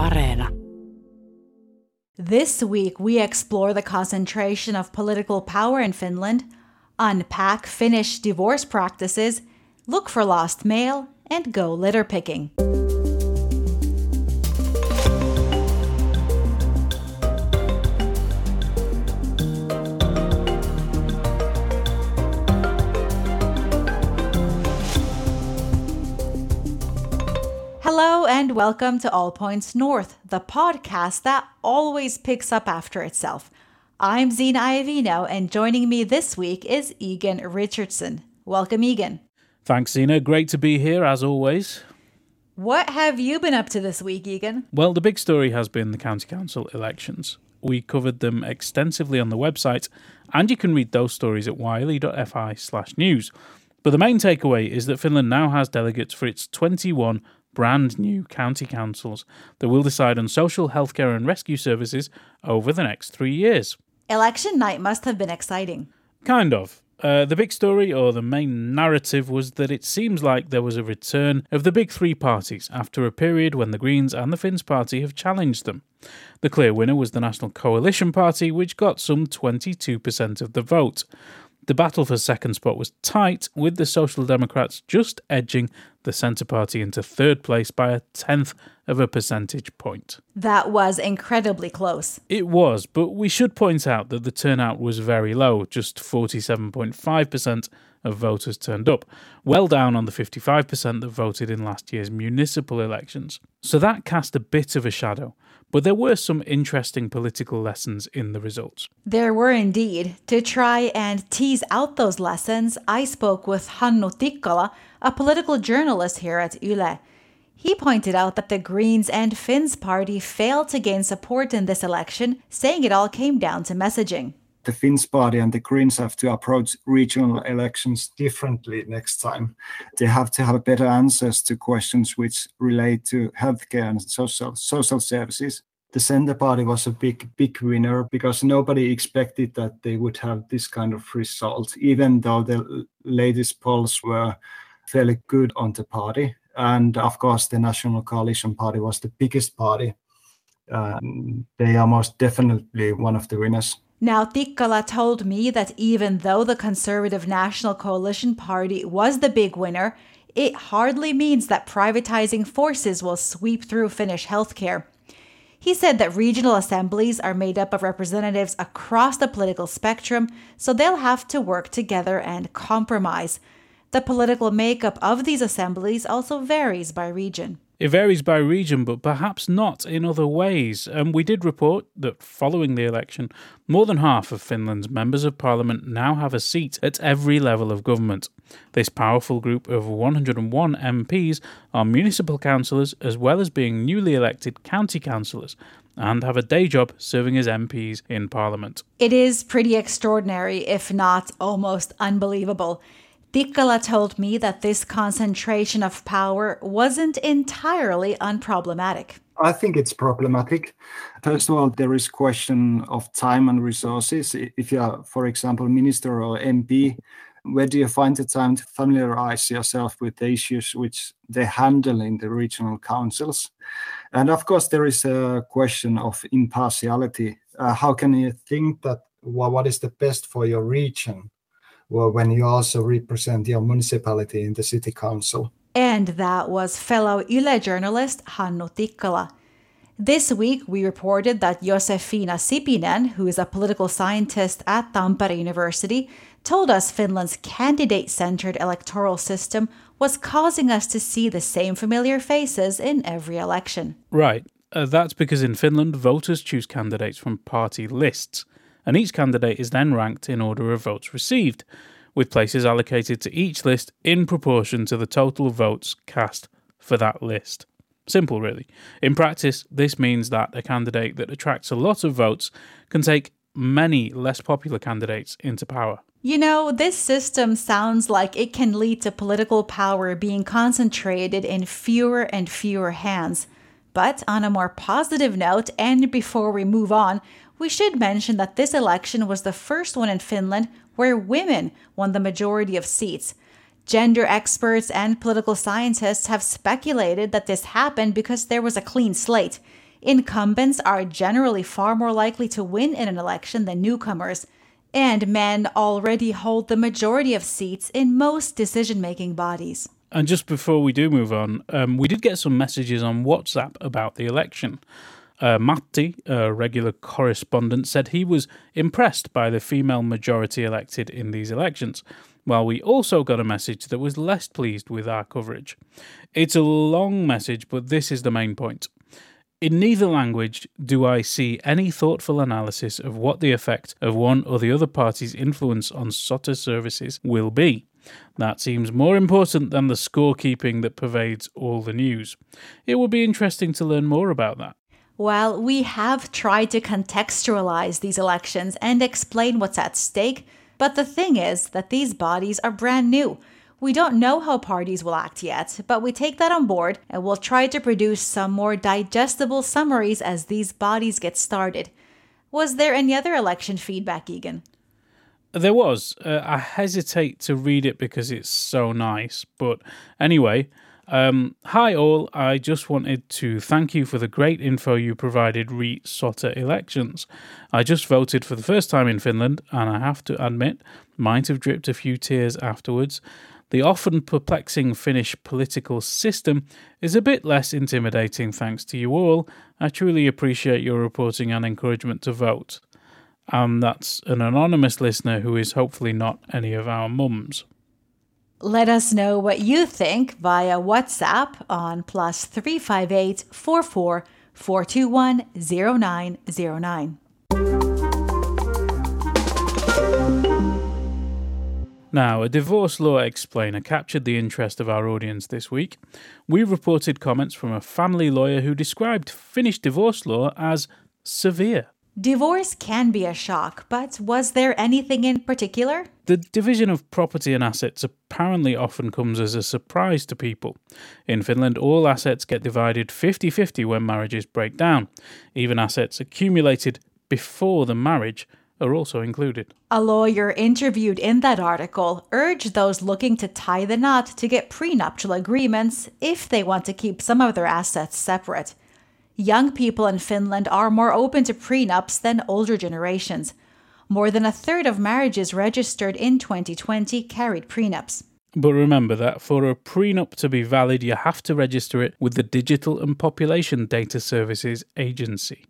Areena. This week, we explore the concentration of political power in Finland, unpack Finnish divorce practices, look for lost mail, and go litter picking. And welcome to All Points North, the podcast that always picks up after itself. I'm Zena Iovino, and joining me this week is Egan Richardson. Welcome, Egan. Thanks, Zena. Great to be here as always. What have you been up to this week, Egan? Well, the big story has been the County Council elections. We covered them extensively on the website, and you can read those stories at yle.fi slash news. But the main takeaway is that Finland now has delegates for its 21 brand new county councils that will decide on social, healthcare, and rescue services over the next three years. Election night must have been exciting. Kind of. Uh, the big story, or the main narrative, was that it seems like there was a return of the big three parties after a period when the Greens and the Finns Party have challenged them. The clear winner was the National Coalition Party, which got some 22% of the vote. The battle for second spot was tight, with the Social Democrats just edging the Centre Party into third place by a tenth of a percentage point. That was incredibly close. It was, but we should point out that the turnout was very low, just 47.5% of voters turned up, well down on the 55% that voted in last year's municipal elections. So that cast a bit of a shadow, but there were some interesting political lessons in the results. There were indeed. To try and tease out those lessons, I spoke with Hannu Tikkola, a political journalist here at Yle. He pointed out that the Greens and Finns party failed to gain support in this election, saying it all came down to messaging the Finns party and the Greens have to approach regional elections differently next time. They have to have better answers to questions which relate to healthcare and social social services. The Centre Party was a big, big winner because nobody expected that they would have this kind of result, even though the latest polls were fairly good on the party. And of course, the National Coalition Party was the biggest party. Um, they are most definitely one of the winners. Now, Tikkola told me that even though the Conservative National Coalition Party was the big winner, it hardly means that privatizing forces will sweep through Finnish healthcare. He said that regional assemblies are made up of representatives across the political spectrum, so they'll have to work together and compromise. The political makeup of these assemblies also varies by region. It varies by region, but perhaps not in other ways. And we did report that following the election, more than half of Finland's members of parliament now have a seat at every level of government. This powerful group of 101 MPs are municipal councillors as well as being newly elected county councillors and have a day job serving as MPs in Parliament. It is pretty extraordinary, if not almost unbelievable. Tikkola told me that this concentration of power wasn't entirely unproblematic. I think it's problematic. First of all, there is question of time and resources. If you are, for example, minister or MP, where do you find the time to familiarize yourself with the issues which they handle in the regional councils? And of course, there is a question of impartiality. Uh, how can you think that well, what is the best for your region well, when you also represent your municipality in the city council. And that was fellow Yle journalist Hannu Tikkola. This week, we reported that Josefina Sipinen, who is a political scientist at Tampere University, told us Finland's candidate centered electoral system was causing us to see the same familiar faces in every election. Right. Uh, that's because in Finland, voters choose candidates from party lists and each candidate is then ranked in order of votes received, with places allocated to each list in proportion to the total votes cast for that list. Simple, really. In practice, this means that a candidate that attracts a lot of votes can take many less popular candidates into power. You know, this system sounds like it can lead to political power being concentrated in fewer and fewer hands. But on a more positive note, and before we move on, we should mention that this election was the first one in Finland where women won the majority of seats. Gender experts and political scientists have speculated that this happened because there was a clean slate. Incumbents are generally far more likely to win in an election than newcomers, and men already hold the majority of seats in most decision making bodies. And just before we do move on, um, we did get some messages on WhatsApp about the election. Uh, Matti, a regular correspondent, said he was impressed by the female majority elected in these elections, while we also got a message that was less pleased with our coverage. It's a long message, but this is the main point. In neither language do I see any thoughtful analysis of what the effect of one or the other party's influence on SOTA services will be. That seems more important than the scorekeeping that pervades all the news. It will be interesting to learn more about that. Well, we have tried to contextualize these elections and explain what's at stake, but the thing is that these bodies are brand new. We don't know how parties will act yet, but we take that on board and we'll try to produce some more digestible summaries as these bodies get started. Was there any other election feedback, Egan? There was. Uh, I hesitate to read it because it's so nice, but anyway. Um, hi all, I just wanted to thank you for the great info you provided re SOTA elections. I just voted for the first time in Finland, and I have to admit, might have dripped a few tears afterwards. The often perplexing Finnish political system is a bit less intimidating thanks to you all. I truly appreciate your reporting and encouragement to vote. And that's an anonymous listener who is hopefully not any of our mums. Let us know what you think via WhatsApp on plus 358 44 421 0909. Now, a divorce law explainer captured the interest of our audience this week. We reported comments from a family lawyer who described Finnish divorce law as severe. Divorce can be a shock, but was there anything in particular? The division of property and assets apparently often comes as a surprise to people. In Finland, all assets get divided 50 50 when marriages break down. Even assets accumulated before the marriage are also included. A lawyer interviewed in that article urged those looking to tie the knot to get prenuptial agreements if they want to keep some of their assets separate. Young people in Finland are more open to prenups than older generations. More than a third of marriages registered in 2020 carried prenups. But remember that for a prenup to be valid, you have to register it with the Digital and Population Data Services Agency.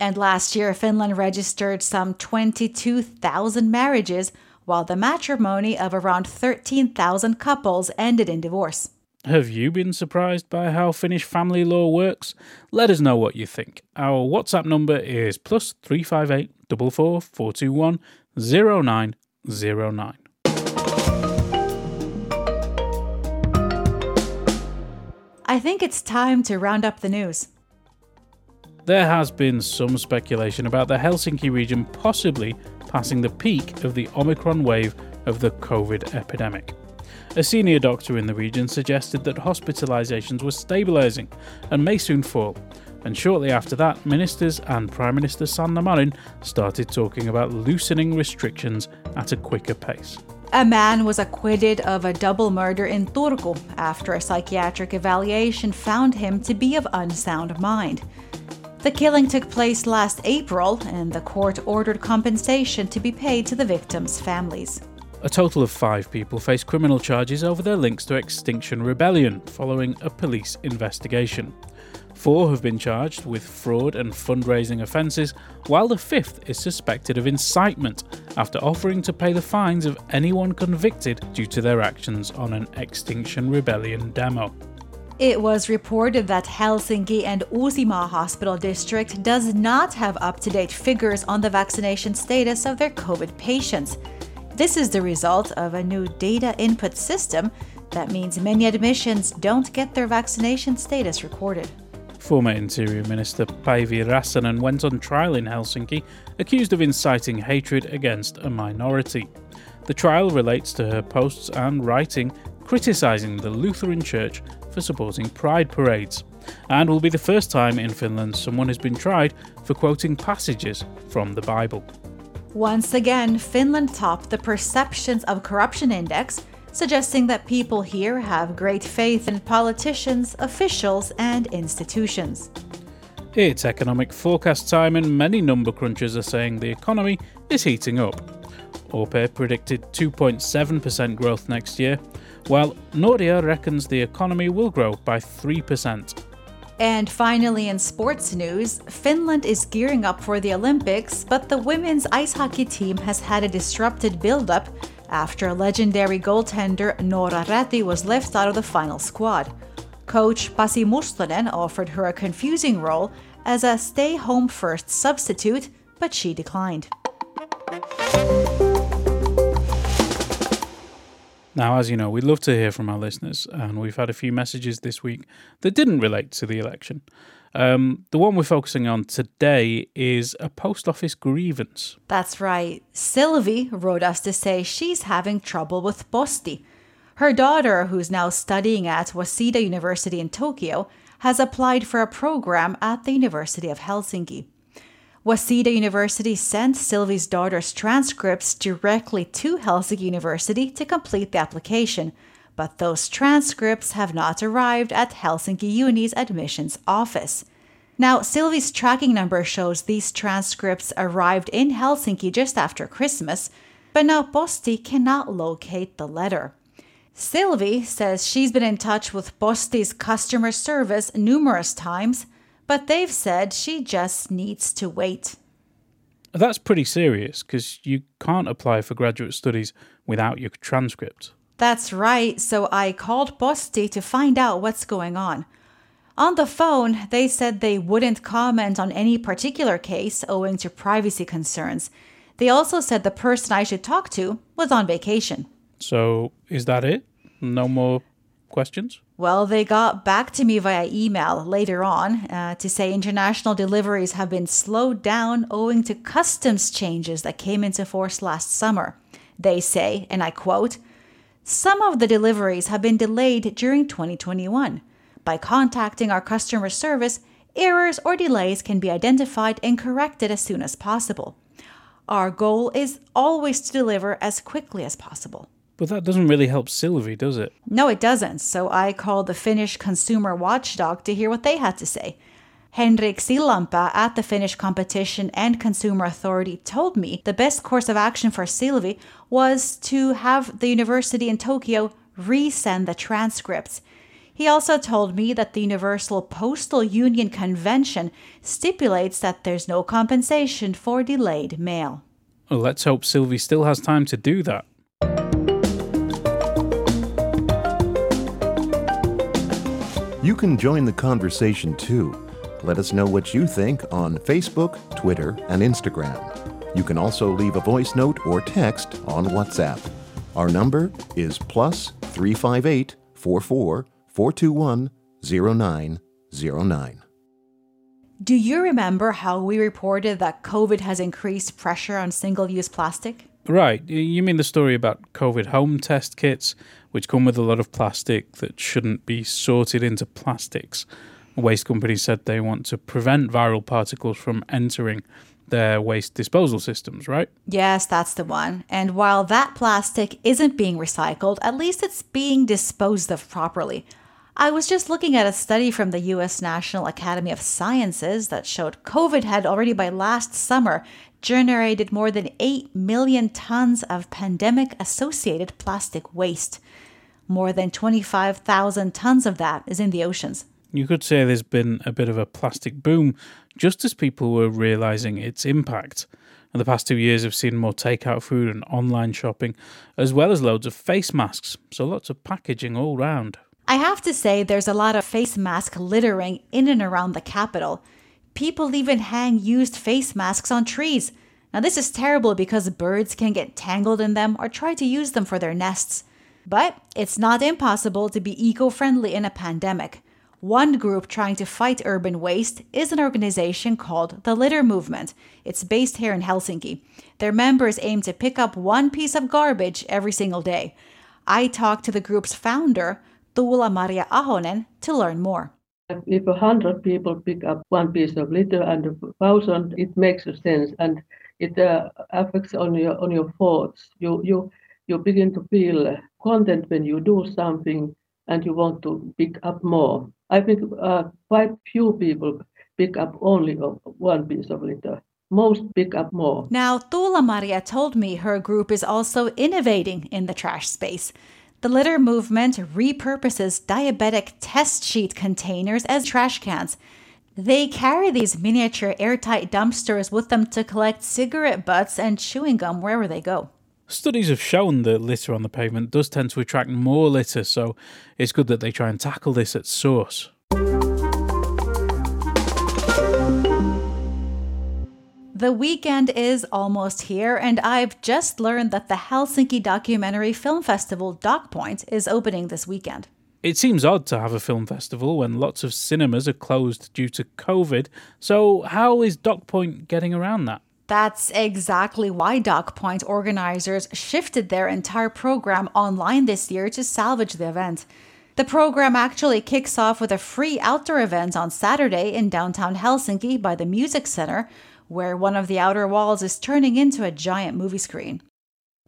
And last year, Finland registered some 22,000 marriages, while the matrimony of around 13,000 couples ended in divorce. Have you been surprised by how Finnish family law works? Let us know what you think. Our WhatsApp number is plus 358 444 0909. I think it's time to round up the news. There has been some speculation about the Helsinki region possibly passing the peak of the Omicron wave of the COVID epidemic. A senior doctor in the region suggested that hospitalizations were stabilizing and may soon fall. And shortly after that, ministers and Prime Minister Sanna Marin started talking about loosening restrictions at a quicker pace. A man was acquitted of a double murder in Turku after a psychiatric evaluation found him to be of unsound mind. The killing took place last April, and the court ordered compensation to be paid to the victims' families. A total of five people face criminal charges over their links to Extinction Rebellion following a police investigation. Four have been charged with fraud and fundraising offences, while the fifth is suspected of incitement after offering to pay the fines of anyone convicted due to their actions on an Extinction Rebellion demo. It was reported that Helsinki and Uusimaa Hospital District does not have up to date figures on the vaccination status of their COVID patients. This is the result of a new data input system that means many admissions don't get their vaccination status recorded. Former Interior Minister Päivi Räsänen went on trial in Helsinki, accused of inciting hatred against a minority. The trial relates to her posts and writing criticising the Lutheran Church for supporting pride parades, and will be the first time in Finland someone has been tried for quoting passages from the Bible. Once again, Finland topped the Perceptions of Corruption Index, suggesting that people here have great faith in politicians, officials, and institutions. It's economic forecast time, and many number crunchers are saying the economy is heating up. OPE predicted 2.7% growth next year, while Nordea reckons the economy will grow by 3%. And finally, in sports news, Finland is gearing up for the Olympics, but the women's ice hockey team has had a disrupted build-up after legendary goaltender Noora Räty was left out of the final squad. Coach Pasi Mustonen offered her a confusing role as a stay home first substitute, but she declined. Now, as you know, we'd love to hear from our listeners, and we've had a few messages this week that didn't relate to the election. Um, the one we're focusing on today is a post office grievance. That's right. Sylvie wrote us to say she's having trouble with Posti. Her daughter, who's now studying at Waseda University in Tokyo, has applied for a program at the University of Helsinki. Waseda University sent Sylvie's daughter's transcripts directly to Helsinki University to complete the application, but those transcripts have not arrived at Helsinki Uni's admissions office. Now, Sylvie's tracking number shows these transcripts arrived in Helsinki just after Christmas, but now Posti cannot locate the letter. Sylvie says she's been in touch with Posti's customer service numerous times, but they've said she just needs to wait. That's pretty serious because you can't apply for graduate studies without your transcript. That's right, so I called Posti to find out what's going on. On the phone, they said they wouldn't comment on any particular case owing to privacy concerns. They also said the person I should talk to was on vacation. So, is that it? No more questions? Well, they got back to me via email later on uh, to say international deliveries have been slowed down owing to customs changes that came into force last summer. They say, and I quote, some of the deliveries have been delayed during 2021. By contacting our customer service, errors or delays can be identified and corrected as soon as possible. Our goal is always to deliver as quickly as possible. But that doesn't really help Sylvie, does it? No, it doesn't. So I called the Finnish consumer watchdog to hear what they had to say. Henrik Sillanpää at the Finnish Competition and Consumer Authority told me the best course of action for Sylvie was to have the university in Tokyo resend the transcripts. He also told me that the Universal Postal Union Convention stipulates that there's no compensation for delayed mail. Well, let's hope Sylvie still has time to do that. You can join the conversation too. Let us know what you think on Facebook, Twitter, and Instagram. You can also leave a voice note or text on WhatsApp. Our number is plus 358 44 421 0909. Do you remember how we reported that COVID has increased pressure on single use plastic? Right. You mean the story about COVID home test kits, which come with a lot of plastic that shouldn't be sorted into plastics? Waste companies said they want to prevent viral particles from entering their waste disposal systems, right? Yes, that's the one. And while that plastic isn't being recycled, at least it's being disposed of properly. I was just looking at a study from the US National Academy of Sciences that showed COVID had already by last summer generated more than 8 million tons of pandemic associated plastic waste. More than 25,000 tons of that is in the oceans. You could say there's been a bit of a plastic boom just as people were realizing its impact. And the past two years have seen more takeout food and online shopping, as well as loads of face masks, so lots of packaging all round. I have to say, there's a lot of face mask littering in and around the capital. People even hang used face masks on trees. Now, this is terrible because birds can get tangled in them or try to use them for their nests. But it's not impossible to be eco friendly in a pandemic. One group trying to fight urban waste is an organization called the Litter Movement. It's based here in Helsinki. Their members aim to pick up one piece of garbage every single day. I talked to the group's founder, Tuula Maria Ahonen, to learn more. If a hundred people pick up one piece of litter and a thousand, it makes sense and it uh, affects on your on your thoughts. You you you begin to feel content when you do something and you want to pick up more. I think uh, quite few people pick up only one piece of litter. Most pick up more. Now, Tuula Maria told me her group is also innovating in the trash space. The litter movement repurposes diabetic test sheet containers as trash cans. They carry these miniature airtight dumpsters with them to collect cigarette butts and chewing gum wherever they go. Studies have shown that litter on the pavement does tend to attract more litter, so it's good that they try and tackle this at source. The weekend is almost here, and I've just learned that the Helsinki Documentary Film Festival DocPoint is opening this weekend. It seems odd to have a film festival when lots of cinemas are closed due to COVID, so how is DocPoint getting around that? That's exactly why DocPoint organizers shifted their entire program online this year to salvage the event. The program actually kicks off with a free outdoor event on Saturday in downtown Helsinki by the Music Center, where one of the outer walls is turning into a giant movie screen.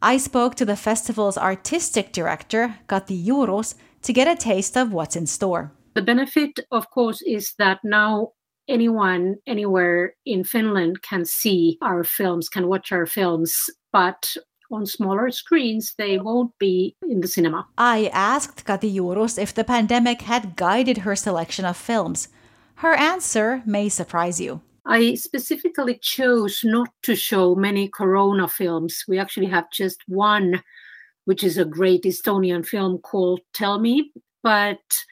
I spoke to the festival's artistic director, Kati Juurus, to get a taste of what's in store. The benefit, of course, is that now anyone anywhere in Finland can see our films, can watch our films, but on smaller screens, they won't be in the cinema. I asked Kati Juurus if the pandemic had guided her selection of films. Her answer may surprise you. I specifically chose not to show many Corona films. We actually have just one, which is a great Estonian film called Tell Me. But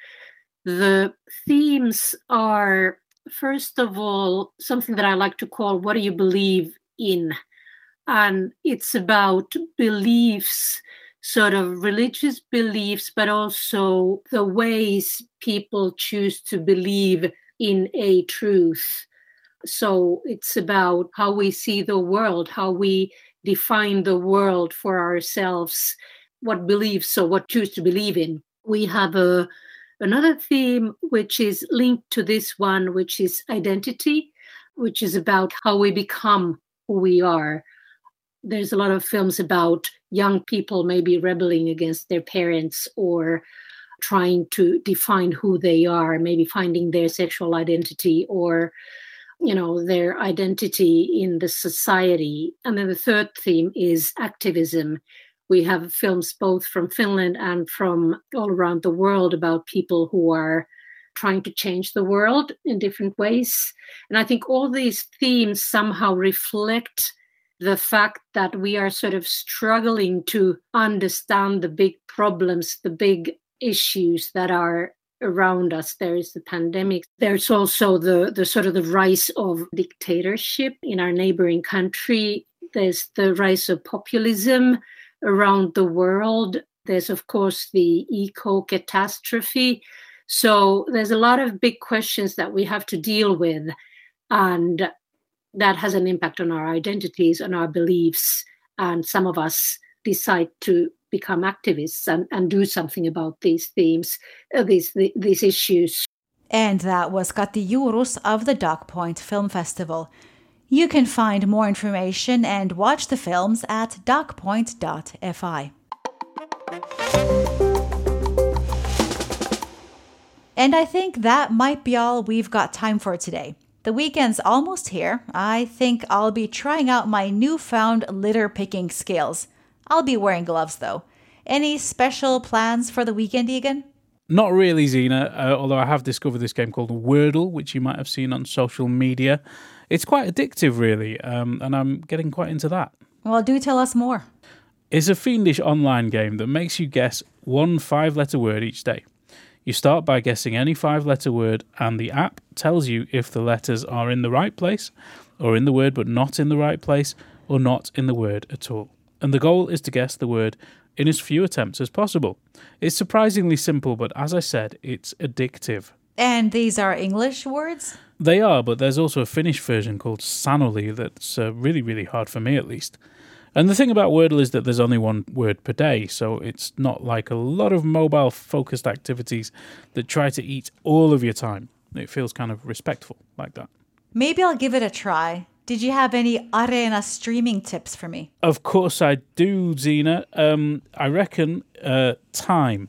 the themes are, first of all, something that I like to call What Do You Believe in? And it's about beliefs, sort of religious beliefs, but also the ways people choose to believe in a truth so it's about how we see the world, how we define the world for ourselves, what beliefs or what choose to believe in. We have a another theme which is linked to this one, which is identity, which is about how we become who we are. There's a lot of films about young people maybe rebelling against their parents or trying to define who they are, maybe finding their sexual identity or you know their identity in the society and then the third theme is activism we have films both from finland and from all around the world about people who are trying to change the world in different ways and i think all these themes somehow reflect the fact that we are sort of struggling to understand the big problems the big issues that are around us. There is the pandemic. There's also the, the sort of the rise of dictatorship in our neighboring country. There's the rise of populism around the world. There's, of course, the eco catastrophe. So there's a lot of big questions that we have to deal with. And that has an impact on our identities, on our beliefs. And some of us decide to become activists and, and do something about these themes, uh, these, these issues. And that was Kati Juurus of the DocPoint Film Festival. You can find more information and watch the films at docpoint.fi. And I think that might be all we've got time for today. The weekend's almost here. I think I'll be trying out my newfound litter picking skills. I'll be wearing gloves though. Any special plans for the weekend, Egan? Not really, Zena, uh, although I have discovered this game called Wordle, which you might have seen on social media. It's quite addictive, really, um, and I'm getting quite into that. Well, do tell us more. It's a fiendish online game that makes you guess one five letter word each day. You start by guessing any five letter word, and the app tells you if the letters are in the right place, or in the word but not in the right place, or not in the word at all and the goal is to guess the word in as few attempts as possible. It's surprisingly simple, but as I said, it's addictive. And these are English words? They are, but there's also a Finnish version called Sanuli that's uh, really, really hard for me at least. And the thing about Wordle is that there's only one word per day, so it's not like a lot of mobile focused activities that try to eat all of your time. It feels kind of respectful like that. Maybe I'll give it a try. Did you have any Areena streaming tips for me? Of course I do, Zena. Um, I reckon uh, Time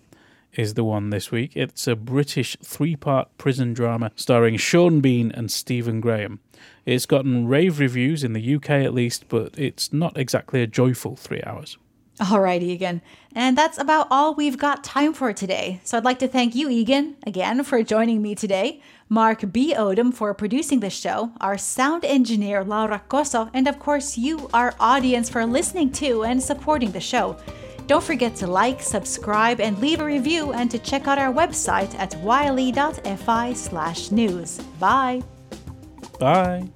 is the one this week. It's a British three part prison drama starring Sean Bean and Stephen Graham. It's gotten rave reviews in the UK at least, but it's not exactly a joyful three hours. Alright, Egan. And that's about all we've got time for today. So I'd like to thank you, Egan, again, for joining me today, Mark B. Odom for producing the show, our sound engineer, Laura Koso, and of course, you, our audience, for listening to and supporting the show. Don't forget to like, subscribe, and leave a review, and to check out our website at yle.fi slash news. Bye! Bye!